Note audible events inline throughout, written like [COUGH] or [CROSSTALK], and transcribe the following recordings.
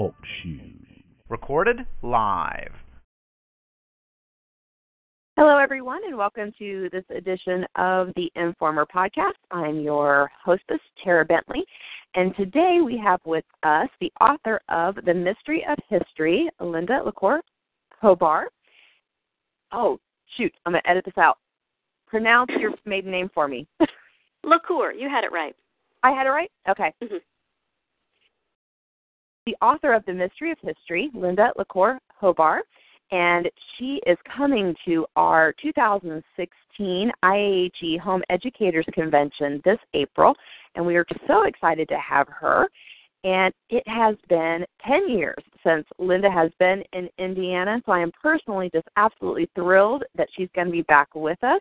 Talk shoes. Recorded live. Hello, everyone, and welcome to this edition of the Informer podcast. I'm your hostess, Tara Bentley, and today we have with us the author of The Mystery of History, Linda LaCour Hobar. Oh, shoot, I'm going to edit this out. Pronounce your maiden name for me. [LAUGHS] LaCour, you had it right. I had it right? Okay. Mm-hmm. The author of The Mystery of History, Linda LaCour Hobar, and she is coming to our 2016 IAHE Home Educators Convention this April, and we are so excited to have her. And it has been 10 years since Linda has been in Indiana, so I am personally just absolutely thrilled that she's going to be back with us.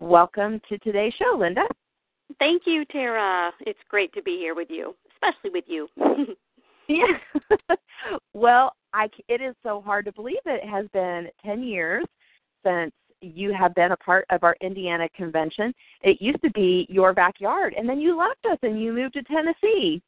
Welcome to today's show, Linda. Thank you, Tara. It's great to be here with you, especially with you. [LAUGHS] yeah. [LAUGHS] well, I, it is so hard to believe it has been 10 years since you have been a part of our Indiana convention. It used to be your backyard, and then you left us and you moved to Tennessee.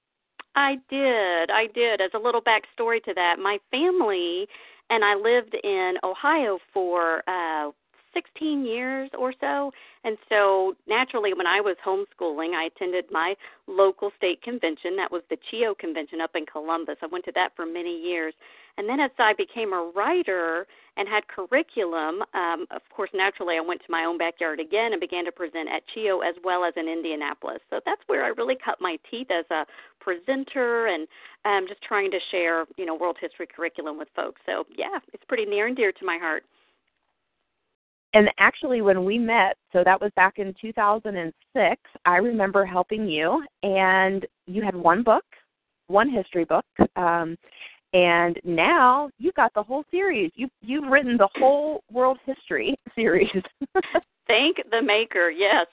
I did. I did. As a little backstory to that, my family and I lived in Ohio for uh 16 years or so. And so, naturally, when I was homeschooling, I attended my local state convention. That was the CHEO convention up in Columbus. I went to that for many years. And then, as I became a writer and had curriculum, um, of course, naturally, I went to my own backyard again and began to present at CHEO as well as in Indianapolis. So that's where I really cut my teeth as a presenter and um, just trying to share, you know, world history curriculum with folks. So yeah, it's pretty near and dear to my heart and actually when we met so that was back in 2006 i remember helping you and you had one book one history book um and now you've got the whole series. You you've written the whole world history [LAUGHS] series. [LAUGHS] Thank the maker yes.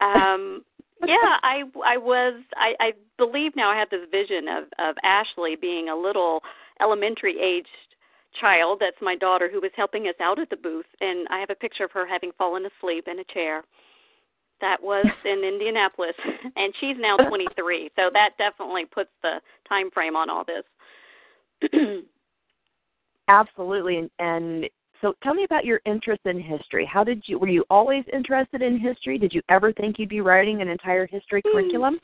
Um yeah i i was i i believe now i have this vision of of ashley being a little elementary aged child, that's my daughter, who was helping us out at the booth, and I have a picture of her having fallen asleep in a chair. That was [LAUGHS] in Indianapolis, and she's now [LAUGHS] 23. So that definitely puts the time frame on all this. [CLEARS THROAT] Absolutely, and so tell me about your interest in history. How did you were you always interested in history? Did you ever think you'd be writing an entire history hmm. curriculum?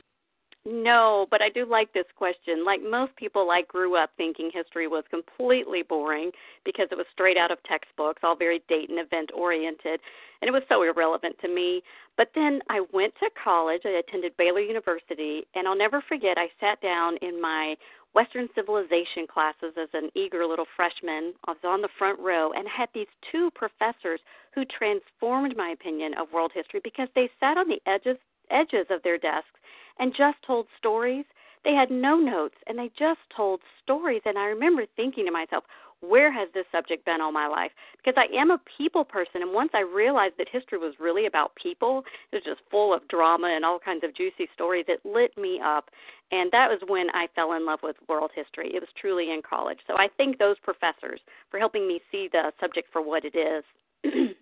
No, but I do like this question. Like most people, I grew up thinking history was completely boring because it was straight out of textbooks, all very date and event oriented, and it was so irrelevant to me. But then I went to college. I attended Baylor University, and I'll never forget, I sat down in my Western civilization classes as an eager little freshman. I was on the front row and had these two professors who transformed my opinion of world history because they sat on the edges edges of their desks and just told stories. They had no notes and they just told stories. And I remember thinking to myself, where has this subject been all my life? Because I am a people person, and once I realized that history was really about people, it was just full of drama and all kinds of juicy stories. It lit me up, and that was when I fell in love with world history. It was truly in college. So I thank those professors for helping me see the subject for what it is. [CLEARS THROAT]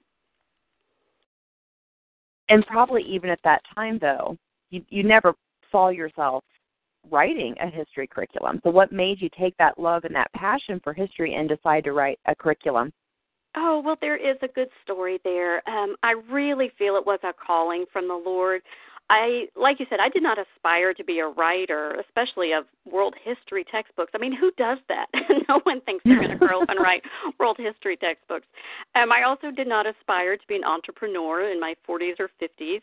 and probably even at that time, though, you you never saw yourself writing a history curriculum. So, what made you take that love and that passion for history and decide to write a curriculum? Oh, well, there is a good story there. Um, I really feel it was a calling from the Lord. I, like you said, I did not aspire to be a writer, especially of world history textbooks. I mean, who does that? [LAUGHS] no one thinks they're going to grow up and write [LAUGHS] world history textbooks. Um, I also did not aspire to be an entrepreneur in my 40s or 50s.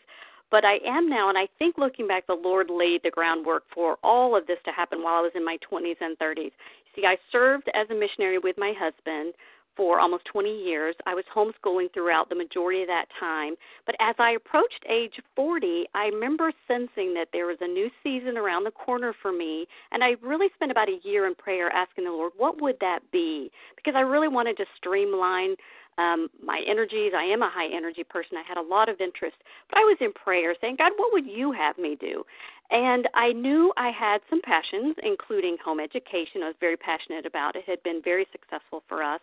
But I am now, and I think looking back, the Lord laid the groundwork for all of this to happen while I was in my 20s and 30s. See, I served as a missionary with my husband for almost 20 years. I was homeschooling throughout the majority of that time. But as I approached age 40, I remember sensing that there was a new season around the corner for me. And I really spent about a year in prayer asking the Lord, what would that be? Because I really wanted to streamline um, my energies. I am a high energy person. I had a lot of interest. But I was in prayer saying, God, what would you have me do? And I knew I had some passions, including home education. I was very passionate about it. It had been very successful for us.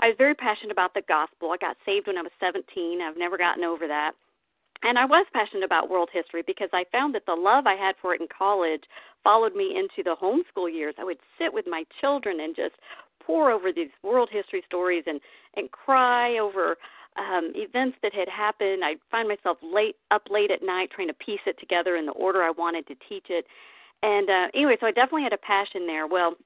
I was very passionate about the gospel. I got saved when I was 17. I've never gotten over that. And I was passionate about world history because I found that the love I had for it in college followed me into the homeschool years. I would sit with my children and just pore over these world history stories and and cry over um events that had happened. I'd find myself late up late at night trying to piece it together in the order I wanted to teach it. And uh anyway, so I definitely had a passion there. Well,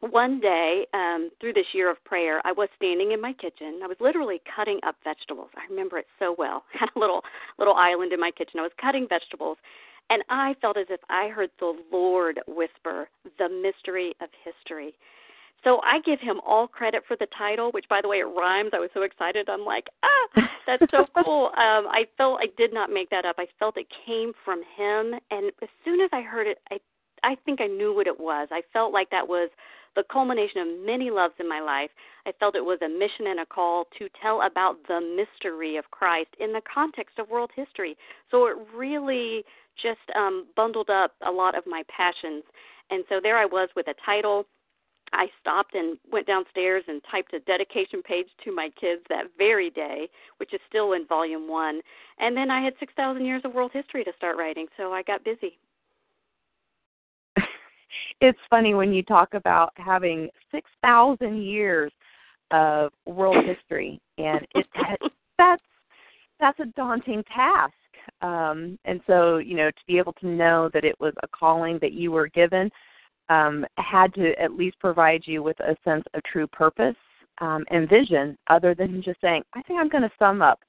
one day um through this year of prayer i was standing in my kitchen i was literally cutting up vegetables i remember it so well [LAUGHS] I had a little little island in my kitchen i was cutting vegetables and i felt as if i heard the lord whisper the mystery of history so I give him all credit for the title, which by the way it rhymes. I was so excited. I'm like, ah, that's so [LAUGHS] cool. Um, I felt I did not make that up. I felt it came from him, and as soon as I heard it, I I think I knew what it was. I felt like that was the culmination of many loves in my life. I felt it was a mission and a call to tell about the mystery of Christ in the context of world history. So it really just um, bundled up a lot of my passions. And so there I was with a title. I stopped and went downstairs and typed a dedication page to my kids that very day, which is still in volume one. And then I had 6,000 years of world history to start writing, so I got busy it's funny when you talk about having 6,000 years of world history and it that's that's a daunting task. Um and so, you know, to be able to know that it was a calling that you were given um had to at least provide you with a sense of true purpose um and vision other than just saying, I think I'm going to sum up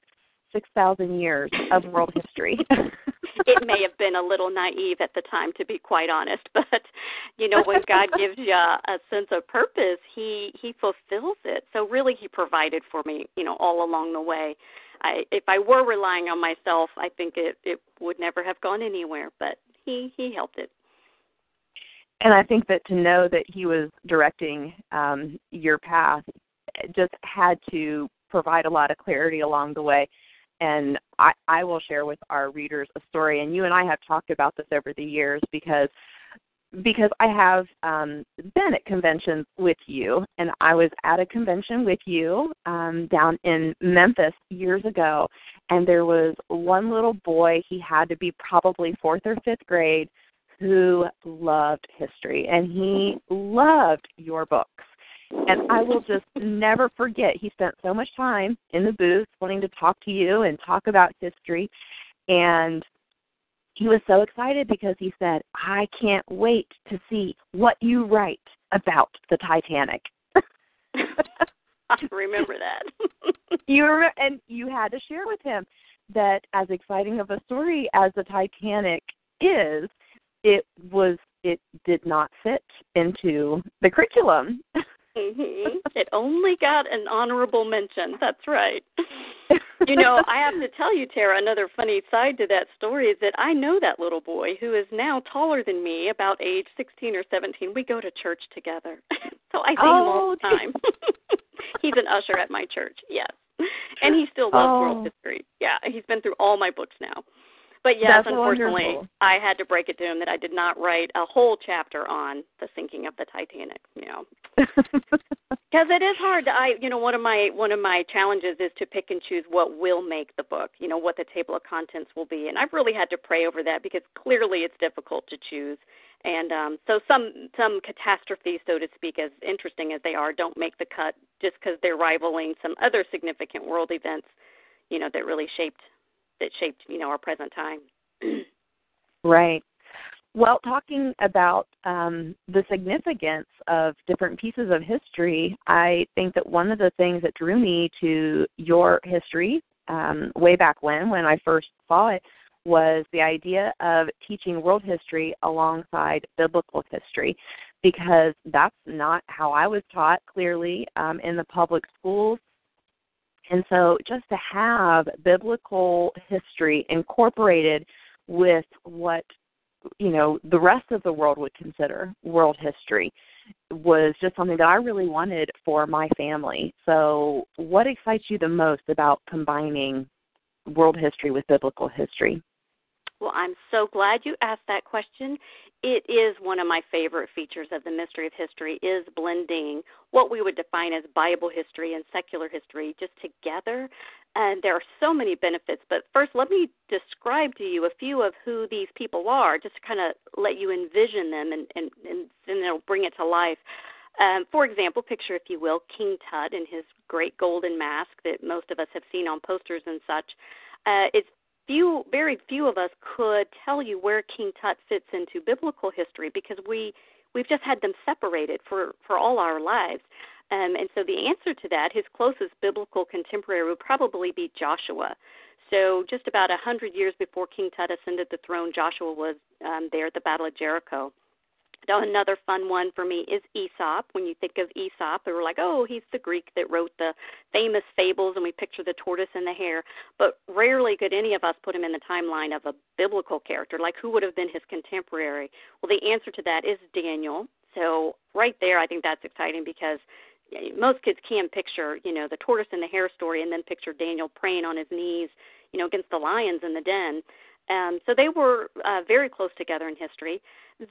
6,000 years of world history. [LAUGHS] it may have been a little naive at the time to be quite honest [LAUGHS] but you know when god [LAUGHS] gives you a sense of purpose he he fulfills it. So really he provided for me you know all along the way. I if i were relying on myself i think it it would never have gone anywhere but he he helped it. And i think that to know that he was directing um your path just had to provide a lot of clarity along the way and I, I will share with our readers a story. And you and I have talked about this over the years because because I have um, been at conventions with you, and I was at a convention with you um, down in Memphis years ago, and there was one little boy. He had to be probably fourth or fifth grade, who loved history, and he loved your books. And I will just never forget. He spent so much time in the booth wanting to talk to you and talk about history. And he was so excited because he said, I can't wait to see what you write about the Titanic. [LAUGHS] I remember that. [LAUGHS] you remember, and you had to share with him that as exciting of a story as the Titanic is, it was it did not fit into the curriculum. Mm-hmm. [LAUGHS] It only got an honorable mention. That's right. [LAUGHS] you know, I have to tell you, Tara, another funny side to that story is that I know that little boy who is now taller than me, about age 16 or 17. We go to church together. [LAUGHS] so I see oh, him all the oh, time. he's an usher at my church, yes. And he still loves oh. world history. Yeah, he's been through all my books now. But yes, That's unfortunately, wonderful. I had to break it to him that I did not write a whole chapter on the sinking of the Titanic. You know, [LAUGHS] because it is hard. To, I, you know, one of my one of my challenges is to pick and choose what will make the book. You know, what the table of contents will be, and I've really had to pray over that because clearly it's difficult to choose. And um, so some some catastrophes, so to speak, as interesting as they are, don't make the cut just because they're rivaling some other significant world events. You know, that really shaped that shaped you know our present time. [CLEARS THROAT] right. Well, talking about um, the significance of different pieces of history, I think that one of the things that drew me to your history um, way back when, when I first saw it, was the idea of teaching world history alongside biblical history. because that's not how I was taught clearly um, in the public schools. And so just to have biblical history incorporated with what you know the rest of the world would consider world history was just something that I really wanted for my family. So, what excites you the most about combining world history with biblical history? Well, I'm so glad you asked that question. It is one of my favorite features of the mystery of history is blending what we would define as Bible history and secular history just together. And there are so many benefits, but first let me describe to you a few of who these people are, just to kind of let you envision them and, and, and then it'll bring it to life. Um, for example, picture, if you will, King Tut and his great golden mask that most of us have seen on posters and such. Uh, it's few, very few of us could tell you where King Tut fits into biblical history because we we've just had them separated for for all our lives. Um, and so the answer to that, his closest biblical contemporary would probably be Joshua. So just about a hundred years before King Tut ascended the throne, Joshua was um, there at the Battle of Jericho. Another fun one for me is Aesop. When you think of Aesop, we were like, oh, he's the Greek that wrote the famous fables, and we picture the tortoise and the hare. But rarely could any of us put him in the timeline of a biblical character. Like, who would have been his contemporary? Well, the answer to that is Daniel. So, right there, I think that's exciting because eh, most kids can picture, you know, the tortoise and the hare story and then picture Daniel praying on his knees, you know, against the lions in the den. Um, so they were uh, very close together in history.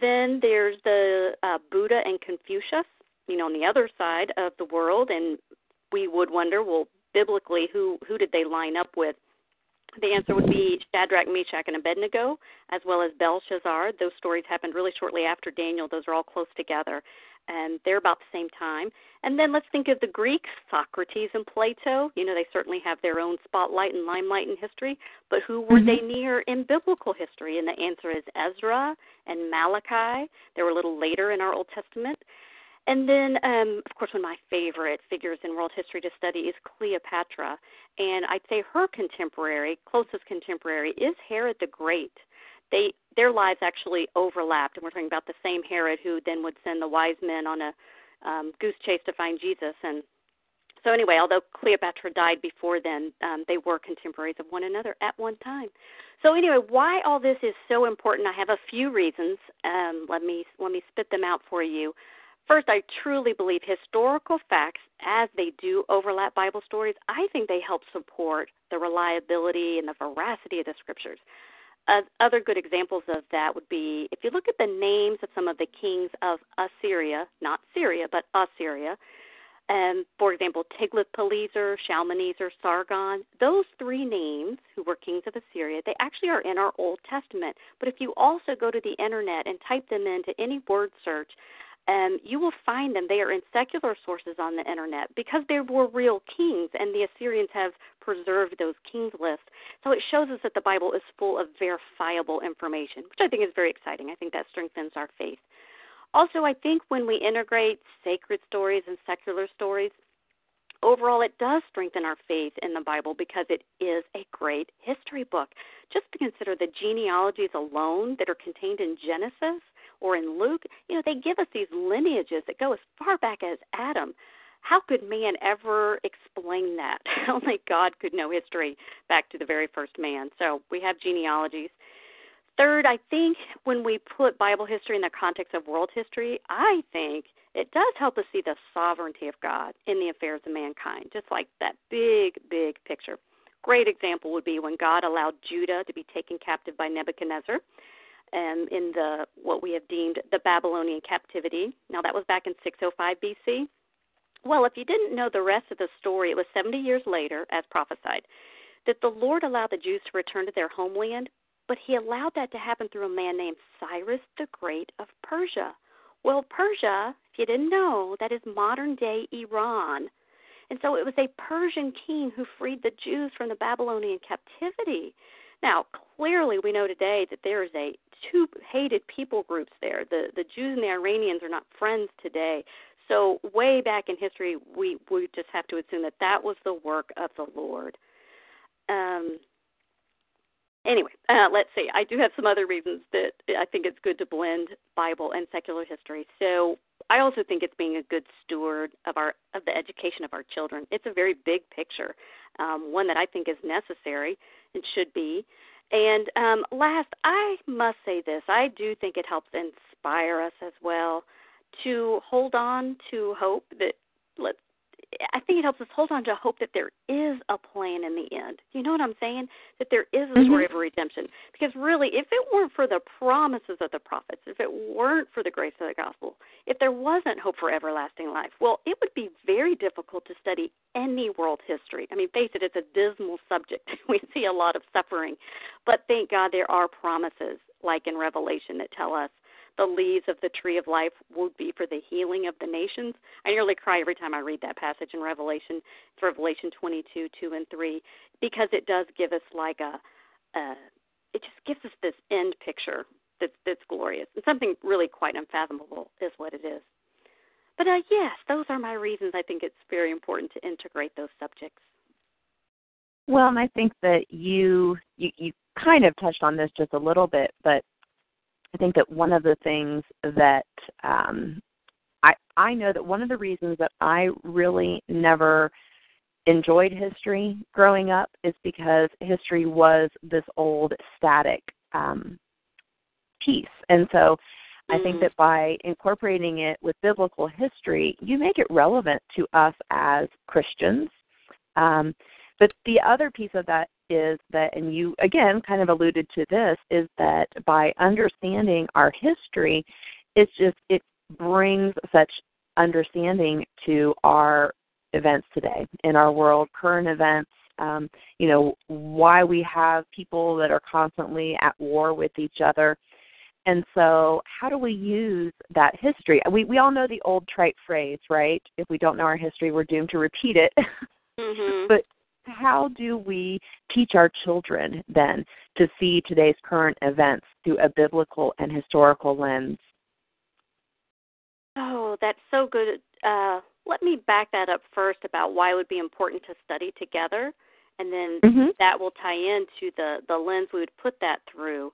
Then there's the uh, Buddha and Confucius, you know, on the other side of the world, and we would wonder, well, biblically, who who did they line up with? The answer would be Shadrach, Meshach, and Abednego, as well as Belshazzar. Those stories happened really shortly after Daniel. Those are all close together and they're about the same time. And then let's think of the Greeks, Socrates and Plato. You know, they certainly have their own spotlight and limelight in history, but who were mm-hmm. they near in biblical history? And the answer is Ezra and Malachi. They were a little later in our Old Testament. And then, um, of course, one of my favorite figures in world history to study is Cleopatra. And I'd say her contemporary, closest contemporary, is Herod the Great they their lives actually overlapped, and we're talking about the same Herod who then would send the wise men on a um, goose chase to find Jesus. And so, anyway, although Cleopatra died before then, um, they were contemporaries of one another at one time. So, anyway, why all this is so important? I have a few reasons. Um, let me let me spit them out for you. First, I truly believe historical facts, as they do overlap Bible stories, I think they help support the reliability and the veracity of the scriptures. Uh, other good examples of that would be if you look at the names of some of the kings of Assyria, not Syria, but Assyria. Um, for example, Tiglath-Pileser, Shalmaneser, Sargon. Those three names, who were kings of Assyria, they actually are in our Old Testament. But if you also go to the internet and type them into any word search, um, you will find them. They are in secular sources on the internet because they were real kings, and the Assyrians have preserved those kings lists. So it shows us that the Bible is full of verifiable information, which I think is very exciting. I think that strengthens our faith. Also, I think when we integrate sacred stories and secular stories, overall it does strengthen our faith in the Bible because it is a great history book. Just to consider the genealogies alone that are contained in Genesis or in Luke, you know, they give us these lineages that go as far back as Adam. How could man ever explain that? [LAUGHS] Only God could know history back to the very first man. So we have genealogies. Third, I think when we put Bible history in the context of world history, I think it does help us see the sovereignty of God in the affairs of mankind, just like that big, big picture. Great example would be when God allowed Judah to be taken captive by Nebuchadnezzar um, in the what we have deemed the Babylonian captivity. Now that was back in 605 BC. Well, if you didn't know the rest of the story, it was 70 years later, as prophesied, that the Lord allowed the Jews to return to their homeland, but he allowed that to happen through a man named Cyrus the Great of Persia. Well, Persia, if you didn't know, that is modern day Iran. And so it was a Persian king who freed the Jews from the Babylonian captivity. Now, clearly, we know today that there is a two hated people groups there. The the Jews and the Iranians are not friends today. So way back in history, we we just have to assume that that was the work of the Lord. Um, anyway, uh, let's see. I do have some other reasons that I think it's good to blend Bible and secular history. So I also think it's being a good steward of our of the education of our children. It's a very big picture, um, one that I think is necessary and should be. And um, last, I must say this: I do think it helps inspire us as well to hold on to hope that let's I think it helps us hold on to hope that there is a plan in the end. You know what I'm saying? That there is a mm-hmm. story of redemption. Because really, if it weren't for the promises of the prophets, if it weren't for the grace of the gospel, if there wasn't hope for everlasting life, well, it would be very difficult to study any world history. I mean, face it, it's a dismal subject. [LAUGHS] we see a lot of suffering. But thank God there are promises, like in Revelation, that tell us the leaves of the tree of life would be for the healing of the nations. I nearly cry every time I read that passage in Revelation. It's Revelation 22, 2 and 3, because it does give us like a, a it just gives us this end picture that's, that's glorious. And something really quite unfathomable is what it is. But uh, yes, those are my reasons. I think it's very important to integrate those subjects. Well, and I think that you you, you kind of touched on this just a little bit, but I think that one of the things that um, I I know that one of the reasons that I really never enjoyed history growing up is because history was this old static um, piece, and so I think mm-hmm. that by incorporating it with biblical history, you make it relevant to us as Christians. Um, but the other piece of that is that, and you again kind of alluded to this, is that by understanding our history, it's just, it brings such understanding to our events today in our world, current events, um, you know, why we have people that are constantly at war with each other. And so, how do we use that history? We we all know the old trite phrase, right? If we don't know our history, we're doomed to repeat it. Mm-hmm. [LAUGHS] but how do we teach our children then to see today's current events through a biblical and historical lens? Oh, that's so good. Uh, let me back that up first about why it would be important to study together, and then mm-hmm. that will tie into the the lens we would put that through.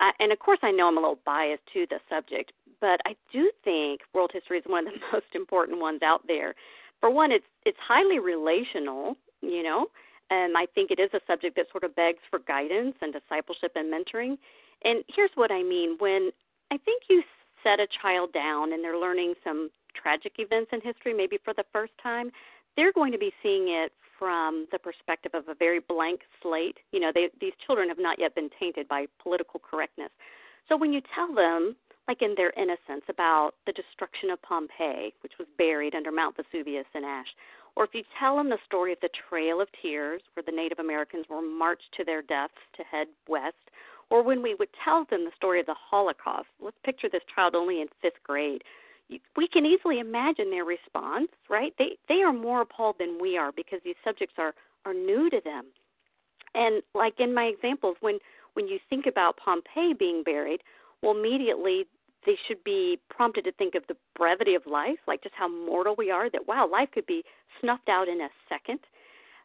Uh, and of course, I know I'm a little biased to the subject, but I do think world history is one of the [LAUGHS] most important ones out there. For one, it's it's highly relational, you know. And I think it is a subject that sort of begs for guidance and discipleship and mentoring. And here's what I mean when I think you set a child down and they're learning some tragic events in history, maybe for the first time, they're going to be seeing it from the perspective of a very blank slate. You know, they, these children have not yet been tainted by political correctness. So when you tell them, like in their innocence, about the destruction of Pompeii, which was buried under Mount Vesuvius in ash, or if you tell them the story of the Trail of Tears, where the Native Americans were marched to their deaths to head west, or when we would tell them the story of the Holocaust, let's picture this child only in fifth grade. We can easily imagine their response, right? They they are more appalled than we are because these subjects are are new to them. And like in my examples, when when you think about Pompeii being buried, well, immediately they should be prompted to think of the brevity of life, like just how mortal we are, that wow, life could be snuffed out in a second.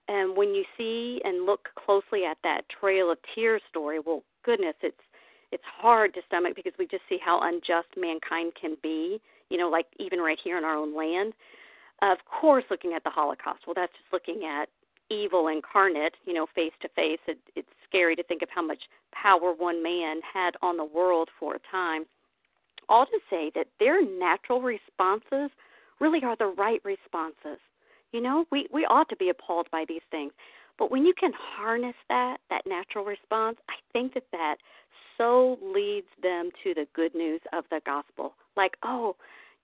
And when you see and look closely at that Trail of Tears story, well, goodness, it's it's hard to stomach because we just see how unjust mankind can be. You know, like even right here in our own land. Of course, looking at the Holocaust, well, that's just looking at evil incarnate. You know, face to face. It, it's scary to think of how much power one man had on the world for a time all to say that their natural responses really are the right responses. You know, we, we ought to be appalled by these things. But when you can harness that, that natural response, I think that that so leads them to the good news of the gospel. Like, oh,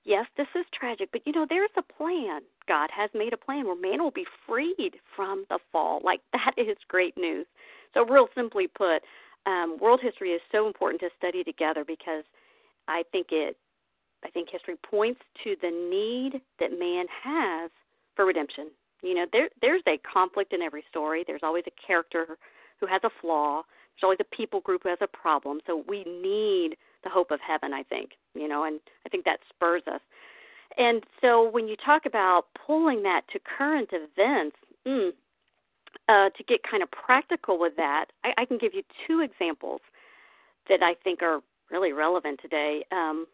yes, this is tragic, but you know, there's a plan. God has made a plan where man will be freed from the fall. Like, [LAUGHS] that is great news. So, real simply put, um, world history is so important to study together because I think it I think history points to the need that man has for redemption. You know, there there's a conflict in every story. There's always a character who has a flaw. There's always a people group who has a problem. So we need the hope of heaven, I think. You know, and I think that spurs us. And so when you talk about pulling that to current events, mm, uh, to get kind of practical with that, I, I can give you two examples that I think are really relevant today. Um,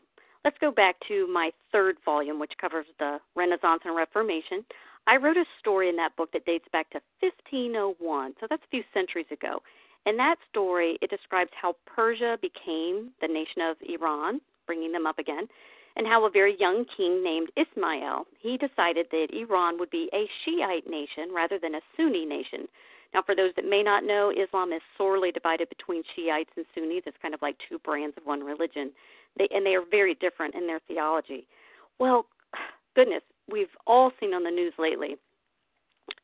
let's go back to my third volume, which covers the Renaissance and Reformation. I wrote a story in that book that dates back to 1501, so that's a few centuries ago. In that story, it describes how Persia became the nation of Iran, bringing them up again, and how a very young king named Ismail, he decided that Iran would be a Shiite nation rather than a Sunni nation. Now, for those that may not know, Islam is sorely divided between Shiites and Sunnis. It's kind of like two brands of one religion, they, and they are very different in their theology. Well, goodness, we've all seen on the news lately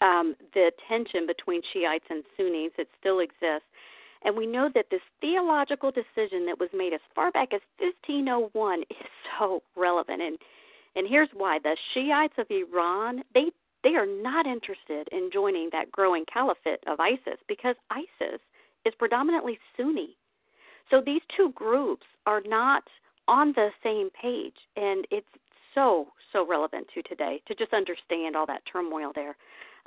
um, the tension between Shiites and Sunnis that still exists. And we know that this theological decision that was made as far back as 1501 is so relevant. And and here's why: the Shiites of Iran they they are not interested in joining that growing caliphate of ISIS because ISIS is predominantly Sunni. So these two groups are not on the same page, and it's so so relevant to today to just understand all that turmoil there.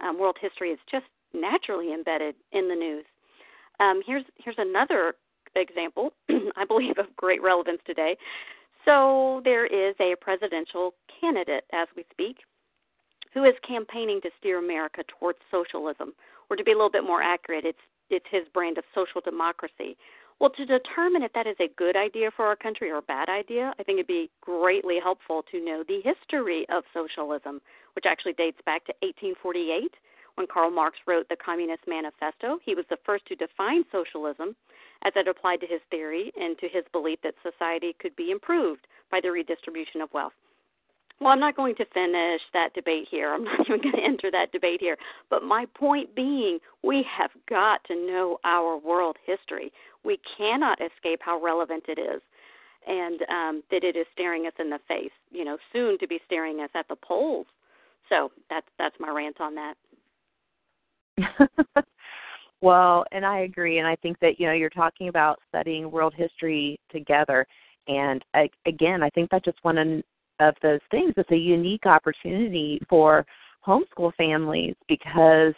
Um, world history is just naturally embedded in the news. Um, here's here's another example, [CLEARS THROAT] I believe, of great relevance today. So there is a presidential candidate as we speak who is campaigning to steer America towards socialism, or to be a little bit more accurate, it's it's his brand of social democracy. Well, to determine if that is a good idea for our country or a bad idea, I think it'd be greatly helpful to know the history of socialism, which actually dates back to 1848 when Karl Marx wrote the Communist Manifesto. He was the first to define socialism as it applied to his theory and to his belief that society could be improved by the redistribution of wealth. Well, I'm not going to finish that debate here. I'm not [LAUGHS] even going to enter that debate here. But my point being, we have got to know our world history. We cannot escape how relevant it is and um, that it is staring us in the face, you know, soon to be staring us at the polls. So that's that's my rant on that. [LAUGHS] well, and I agree, and I think that you know you're talking about studying world history together, and I, again, I think that's just one of those things. It's a unique opportunity for homeschool families because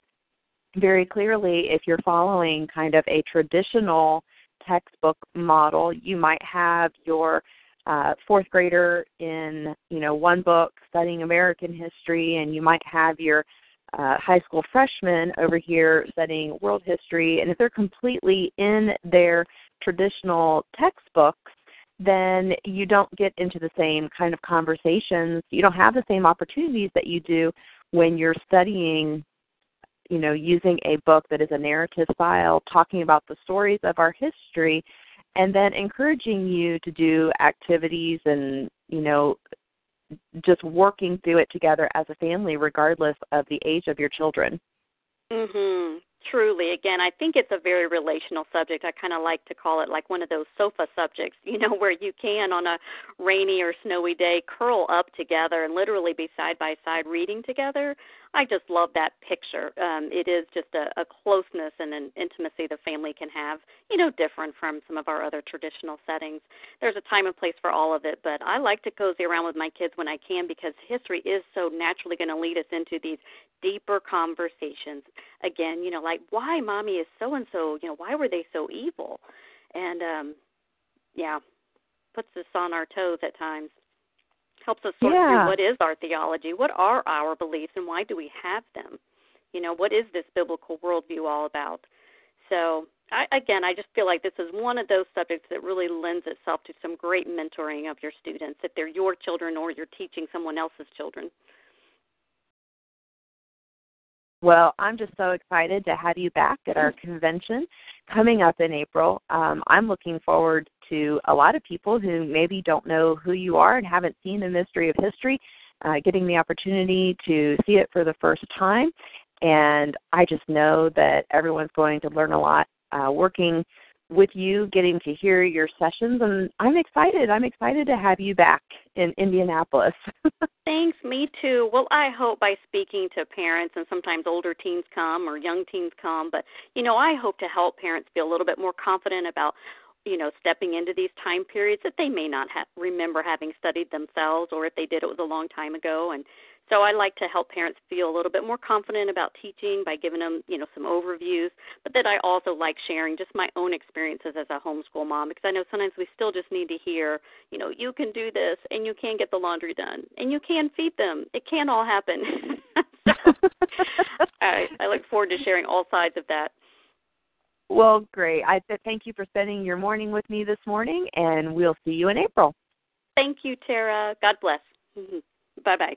very clearly, if you're following kind of a traditional textbook model, you might have your uh, fourth grader in you know one book studying American history, and you might have your uh, high school freshmen over here studying world history, and if they're completely in their traditional textbooks, then you don't get into the same kind of conversations. You don't have the same opportunities that you do when you're studying, you know, using a book that is a narrative style, talking about the stories of our history, and then encouraging you to do activities and, you know, just working through it together as a family, regardless of the age of your children. Mhm. Truly, again, I think it's a very relational subject. I kind of like to call it like one of those sofa subjects, [LAUGHS] you know, where you can on a rainy or snowy day curl up together and literally be side by side reading together. I just love that picture. Um, it is just a, a closeness and an intimacy the family can have, you know, different from some of our other traditional settings. There's a time and place for all of it, but I like to cozy around with my kids when I can because history is so naturally going to lead us into these deeper conversations. Again, you know, like why mommy is so and so, you know, why were they so evil? And um yeah, puts us on our toes at times helps us sort yeah. through what is our theology, what are our beliefs, and why do we have them? You know, what is this biblical worldview all about? So, I, again, I just feel like this is one of those subjects that really lends itself to some great mentoring of your students, if they're your children or you're teaching someone else's children. Well, I'm just so excited to have you back at our convention coming up in April. Um, I'm looking forward to a lot of people who maybe don't know who you are and haven't seen the mystery of history, uh, getting the opportunity to see it for the first time. And I just know that everyone's going to learn a lot uh, working with you, getting to hear your sessions, and I'm excited. I'm excited to have you back in Indianapolis. [LAUGHS] Thanks, me too. Well, I hope by speaking to parents, and sometimes older teens come or young teens come, but you know, I hope to help parents feel a little bit more confident about you know, stepping into these time periods that they may not ha- remember having studied themselves, or if they did, it was a long time ago. And so I like to help parents feel a little bit more confident about teaching by giving them, you know, some overviews. But then I also like sharing just my own experiences as a homeschool mom because I know sometimes we still just need to hear, you know, you can do this and you can get the laundry done and you can feed them. It can all happen. [LAUGHS] so I, I look forward to sharing all sides of that. Well, great. I said thank you for spending your morning with me this morning, and we'll see you in April. Thank you, Tara. God bless. Mm-hmm. Bye bye.